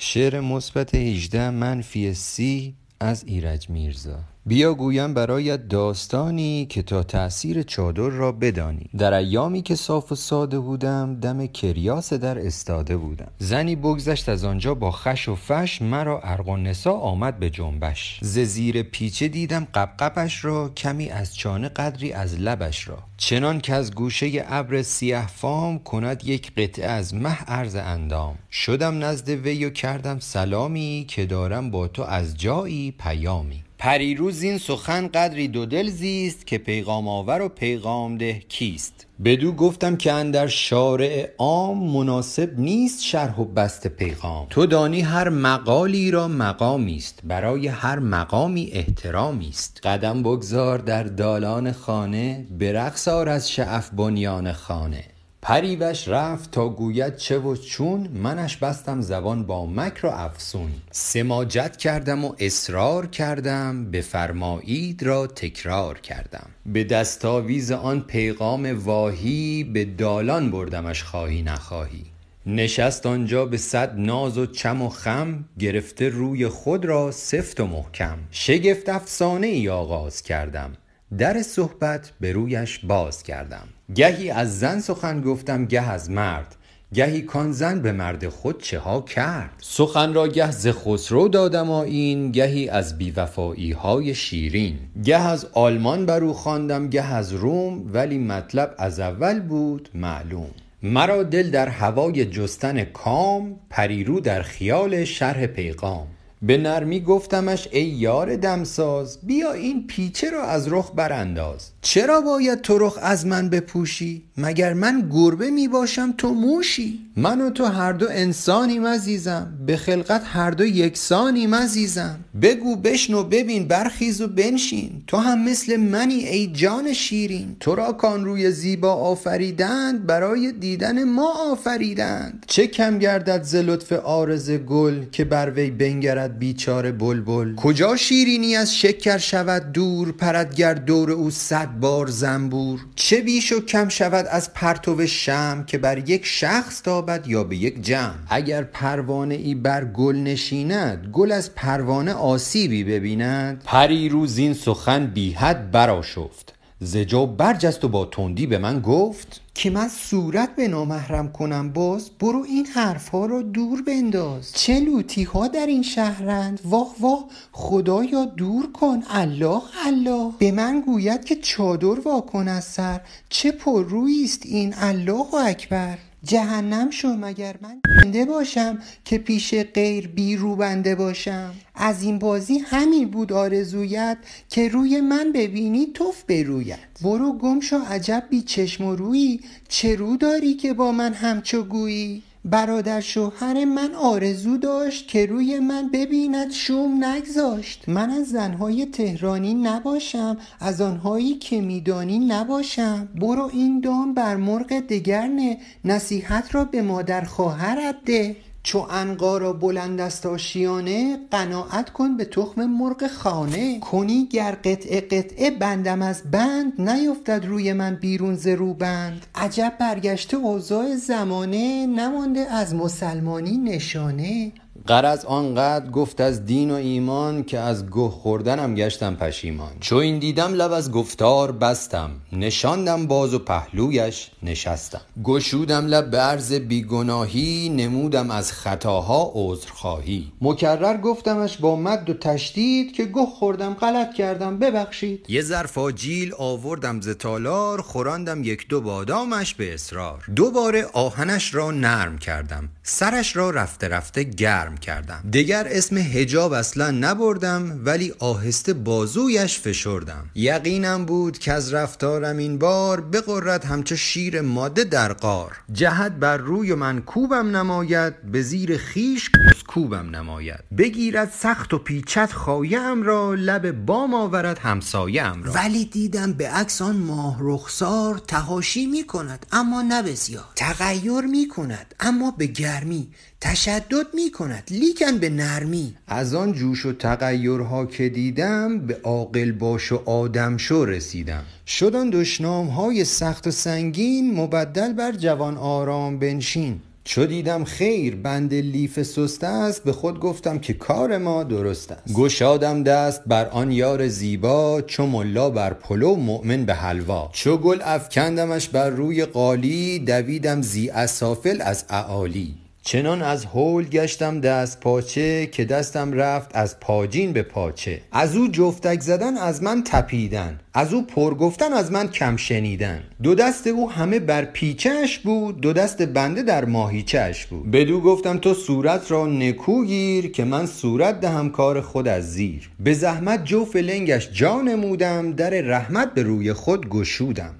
شعر مثبت 18 منفی سی از ایرج میرزا. بیا گویم برایت داستانی که تا تأثیر چادر را بدانی. در ایامی که صاف و ساده بودم دم کریاس در استاده بودم. زنی بگذشت از آنجا با خش و فش مرا ارق و نسا آمد به جنبش. ز زیر پیچه دیدم قبقبش را کمی از چانه قدری از لبش را. چنان که از گوشه ابر سیه فام کند یک قطعه از مه عرض اندام. شدم نزد وی و کردم سلامی که دارم با تو از جایی پیامی. پریروز زین سخن قدری دودل زیست که پیغام آور و پیغام ده کیست. بدو گفتم که اندر شارع عام مناسب نیست شرح و بسط پیغام. تو دانی هر مقالی را مقامی است برای هر مقامی احترامی است قدم بگذار در دالان خانه به رقص آر از شعف بنیان خانه. پری وش رفت تا گوید چه و چون منش بستم زبان با مکر و افسون. سماجت کردم و اصرار کردم بفرمایید را تکرار کردم. به دست آویز آن پیغام واهی به دالان بردمش خواهی نخواهی. نشست آنجا به صد ناز و چم و خم گرفته روی خود را سفت و محکم. شگفت افسانه ای آغاز کردم. در صحبت به رویش باز کردم. گهی از زن سخن گفتم گه از مرد. گهی کان زن به مرد خود چه ها کرد. سخن را گه ز خسرو دادم آیین گهی از بی وفایی های شیرین. گه از آلمان بر خواندم گه از روم ولی مطلب از اول بود معلوم. مرا دل در هوای جستن کام پریرو در خیال شرح پیغام. به نرمی گفتمش ای یار دمساز بیا این پیچه را از رخ برانداز. چرا باید تو رخ از من بپوشی؟ مگر من گربه می باشم تو موشی؟ من و تو هر دو انسانیم عزیزم به خلقت هر دو یکسانیم عزیزم. بگو بشنو ببین برخیز و بنشین. تو هم مثل منی ای جان شیرین. تو را کان روی زیبا آفریدند برای دیدن ما آفریدند. چه کم گردد ز لطف عارض گل که بر وی بنگرد بیچاره بلبل. کجا شیرینی از شکر شود دور پرد دور او صد بار زنبور؟ چه بیش و کم شود از پرتو شمع که بر یک شخص تابد یا به یک جمع؟ اگر پروانه ای بر گل نشیند گل از پروانه آسیبی ببیند. پریرو زین سخن بی حد برآشفت. ز جا برجست و با تندی به من گفت که من صورت به نامحرم کنم باز برو این حرف ها را دور بنداز. چه لوطی ها در این شهرند؟ واه واه خدایا دور کن. الله الله. به من گوید که چادر وا کن از سر چه پررویی است این؟ الله اکبر. جهنم شو مگر من بنده باشم که پیش غیر بی روبنده باشم. از این بازی همین بود آرزویت که روی من ببینی تف بروید برو گم شو عجب بی چشم و رویی چه رو داری که با من همچو گویی؟ برادر شوهر من آرزو داشت که روی من ببیند شوم نگذاشت. من از زنهای تهرانی نباشم از آنهایی که میدانی نباشم. برو این دام بر مرغ دگر نه نصیحت را به مادر خواهرت ده. چو عنقا را بلند است آشیانه قناعت کن به تخم مرغ خانه. کنی گر قطعه قطعه بندم از بند نیفتد روی من بیرون ز روبند عجب برگشته اوضاع زمانه نمانده از مسلمانی نشانه. غرض آنقدر گفت از دین و ایمان که از گه خوردنم گشتم پشیمان. چو این دیدم لب از گفتار بستم نشاندم باز و پهلویش نشستم. گشودم لب به عرض بی گناهی نمودم از خطاها عذرخواهی. مکرر گفتمش با مد و تشدید که گه خوردم غلط کردم ببخشید. یه ظرف آجیل آوردم ز تالار خوراندم یک دو بادامش به اصرار. دوباره آهنش را نرم کردم. سرش را رفته رفته گرم کردم. دگر اسم حجاب اصلا نبردم ولی آهسته بازویش فشردم. یقینم بود که از رفتارم این بار بغرد همچو شیر ماده در غار. جهد بر روی من کوبم نماید به زیر خویش کوبم نماید. بگیرد سخت و پیچد خایه ام را لب بام آورد همسایه ام را. ولی دیدم به عکس آن ماه رخسار تهاشی می کند اما نه بسیار. تغیر می کند اما به گرمی تشدد می کند. لیکن به نرمی. از آن جوش و تغیرها که دیدم به عاقل باش و آدم شو رسیدم. شد آن دشنام های سخت و سنگین مبدل بر جوان آرام بنشین. چو دیدم خیر بند لیفه سست است به خود گفتم که کار ما درست است. گشادم دست بر آن یار زیبا چو ملا بر پلو مؤمن به حلوا. چو گل افکندمش بر روی قالی دویدم زی اسافل از اعالی. چنان از هول گشتم دست پاچه که دستم رفت از پاجین به پاچه. ازو جفتک زدن از من تپیدن. ازو پر گفتن از من کم شنیدن. دو دست او همه بر پیچه اش بود دو دست بنده در ماهیچه اش بود. بدو گفتم تو صورت را نکو گیر که من صورت دهم کار خود از زیر. به زحمت جوف لنگش جا نمودم در رحمت به روی خود گشودم.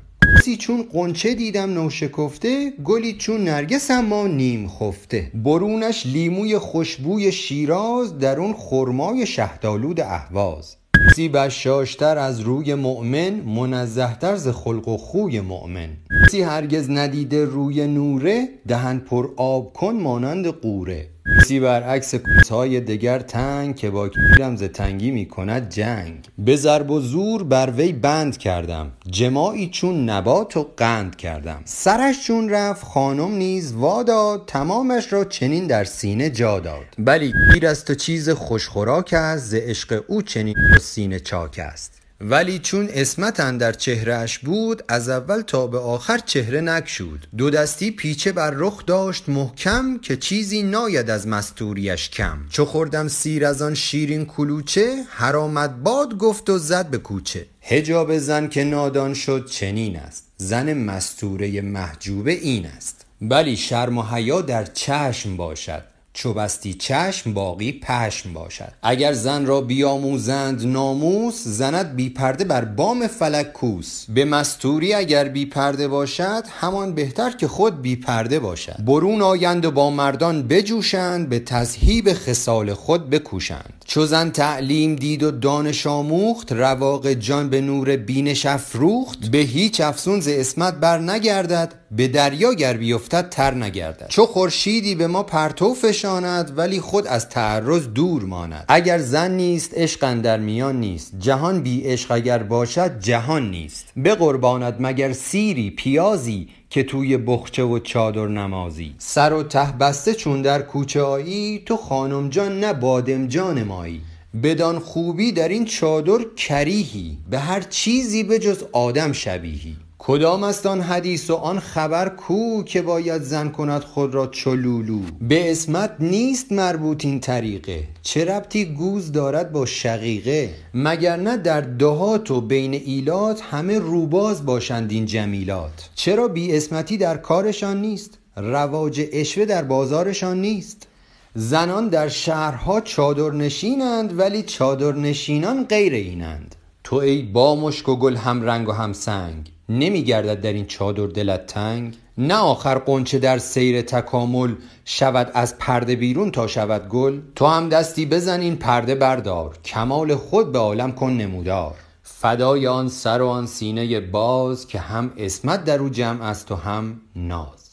بوسی چون غنچه دیدم نوشکفته گلی چون نرگس اما نیم خفته. برونش لیموی خوشبوی شیراز درون خرمای شهدآلود اهواز. بوسی بشاشتر از روی مؤمن منزه تر ز خلق و خوی مؤمن. بوسی هرگز ندیده روی نوره دهن پر آب کن مانند غوره. بوسی برعکس کوسهای دگر تنگ که با کیرم ز تنگی می کند جنگ. به ضرب و زور بر وی بند کردم. جماعی چون نبات و قند کردم. سرش چون رفت خانم نیز وا داد. تمامش را چنین در سینه جا داد. بلی پیر است و چیز خوش خوراک است ز عشق او چنین سینه چاک است. ولی چون عصمت اندر چهره اش بود از اول تا به آخر چهره نگشود. دو دستی پیچه بر رخ داشت محکم که چیزی ناید از مستوریش کم. چو خوردم سیر از آن شیرین کلوچه حرامت باد گفت و زد به کوچه. حجاب زن که نادان شد چنین است. زن مستوره محجوبه این است. بلی شرم و حیا در چشم باشد. چو بستی چشم باقی پشم باشد. اگر زن را بیاموزند ناموس زند بی پرده بر بام فلک کوس. به مستوری اگر بی پرده باشد همان بهتر که خود بی پرده باشد. برون آیند و با مردان بجوشند به تذهیب خصال خود بکوشند. چو زن تعلیم دید و دانش آموخت رواق جان به نور بینش افروخت. به هیچ افسون ز عصمت بر نگردد به دریا گر بیفتد تر نگردد. چو خورشیدی به ما پرتو فشاند ولی خود از تعرض دور ماند. اگر زن نیست عشق اندر میان نیست. جهان بی عشق اگر باشد جهان نیست. بقربانت مگر سیری پیازی که توی بخچه و چادر نمازی. سر و ته بسته چون در کوچه آیی تو خانم جان نه بادمجان مایی. بدان خوبی در این چادر کریهی به هر چیزی بجز آدم شبیهی. کدام است آن حدیث و آن خبر کو که باید زن کند خود را چو لولو؟ به عصمت نیست مربوط این طریقه. چه ربطی گوز دارد با شقیقه؟ مگر نه در دهات و بین ایلات همه روباز باشند این جمیلات؟ چرا بی عصمتی در کارشان نیست؟ رواج عشوه در بازارشان نیست؟ زنان در شهرها چادرنشینند ولی چادرنشینان غیر اینند. تو ای با مشک و گل همرنگ و همسنگ نمی گردد در این چادر دلت تنگ. نه آخر غنچه در سیر تکامل شود از پرده بیرون تا شود گل. تو هم دستی بزن این پرده بردار. کمال خود به عالم کن نمودار. فدای آن سر و آن سینه باز که هم عصمت در او جمع است و هم ناز.